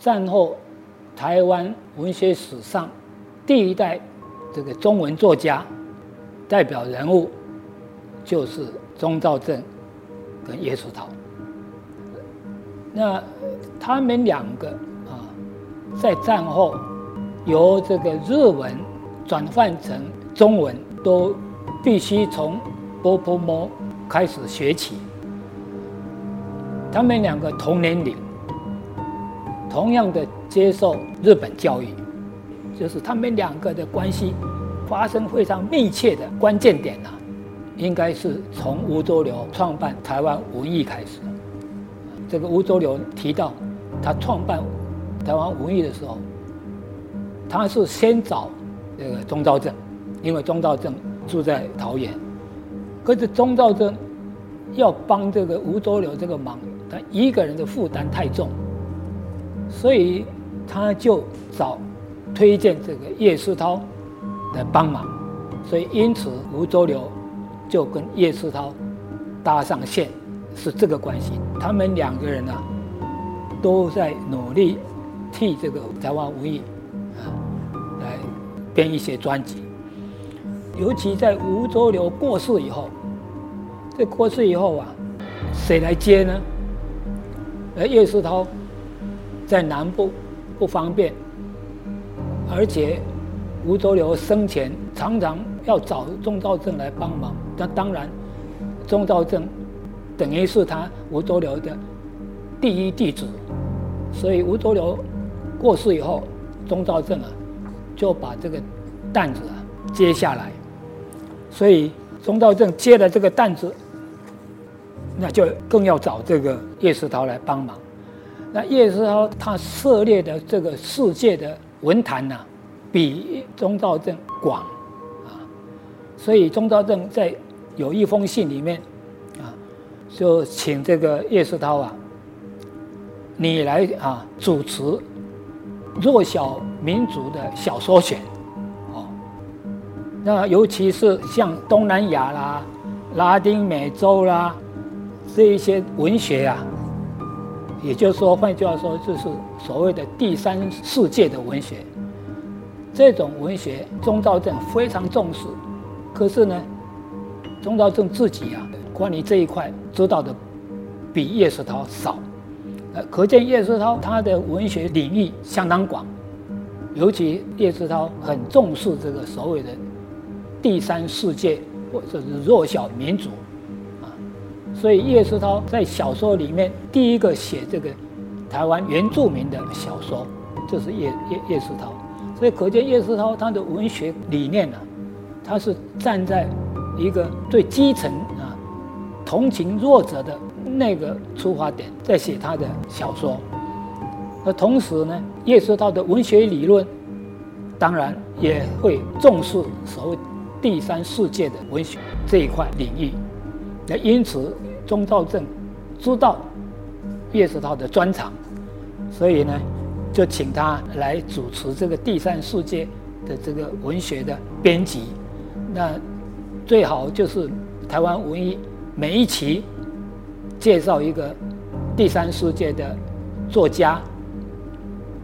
战后台湾文学史上第一代这个中文作家代表人物，就是钟兆政跟叶世涛。那他们两个啊，在战后由这个日文转换成中文，都必须从波波摸开始学起。他们两个同年龄，同样的接受日本教育，就是他们两个的关系发生非常密切的关键点呢，应该是从吴周流创办台湾文艺开始。这个吴周流提到，他创办台湾文艺的时候，他是先找这个钟兆政，因为钟兆政住在桃园，可是钟兆政要帮这个吴周流这个忙，他一个人的负担太重，所以他就找推荐这个叶世涛来帮忙，所以因此吴周流就跟叶世涛搭上线。是这个关系，他们两个人呢，都在努力替这个台湾文艺啊来编一些专辑。尤其在吴周流过世以后，这过世以后啊，谁来接呢？而叶世涛在南部不方便，而且吴周流生前常常要找钟兆政来帮忙。那当然，钟兆政。等于是他吴周流的第一弟子，所以吴周流过世以后，钟兆政啊就把这个担子啊接下来，所以钟兆政接了这个担子，那就更要找这个叶世涛来帮忙。那叶世涛他涉猎的这个世界的文坛呢，比钟兆政广啊，所以钟兆政在有一封信里面。啊就请这个叶世涛啊，你来啊主持弱小民族的小说选，哦，那尤其是像东南亚啦、拉丁美洲啦这一些文学啊，也就是说，换句话说，就是所谓的第三世界的文学，这种文学，钟兆政非常重视，可是呢，钟兆政自己啊。关于这一块知道的比叶世涛少，可见叶世涛他的文学领域相当广，尤其叶世涛很重视这个所谓的第三世界或者是弱小民族，所以叶世涛在小说里面第一个写这个台湾原住民的小说，就是叶叶叶世涛，所以可见叶世涛他的文学理念呢，他是站在一个最基层啊。同情弱者的那个出发点，在写他的小说。那同时呢，叶世涛的文学理论，当然也会重视所谓第三世界的文学这一块领域。那因此，钟兆政知道叶世涛的专长，所以呢，就请他来主持这个第三世界的这个文学的编辑。那最好就是台湾文艺。每一期介绍一个第三世界的作家，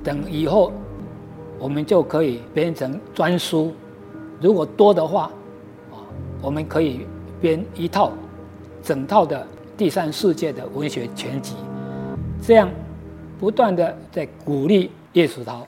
等以后我们就可以编成专书。如果多的话，啊，我们可以编一套整套的第三世界的文学全集，这样不断的在鼓励叶世涛。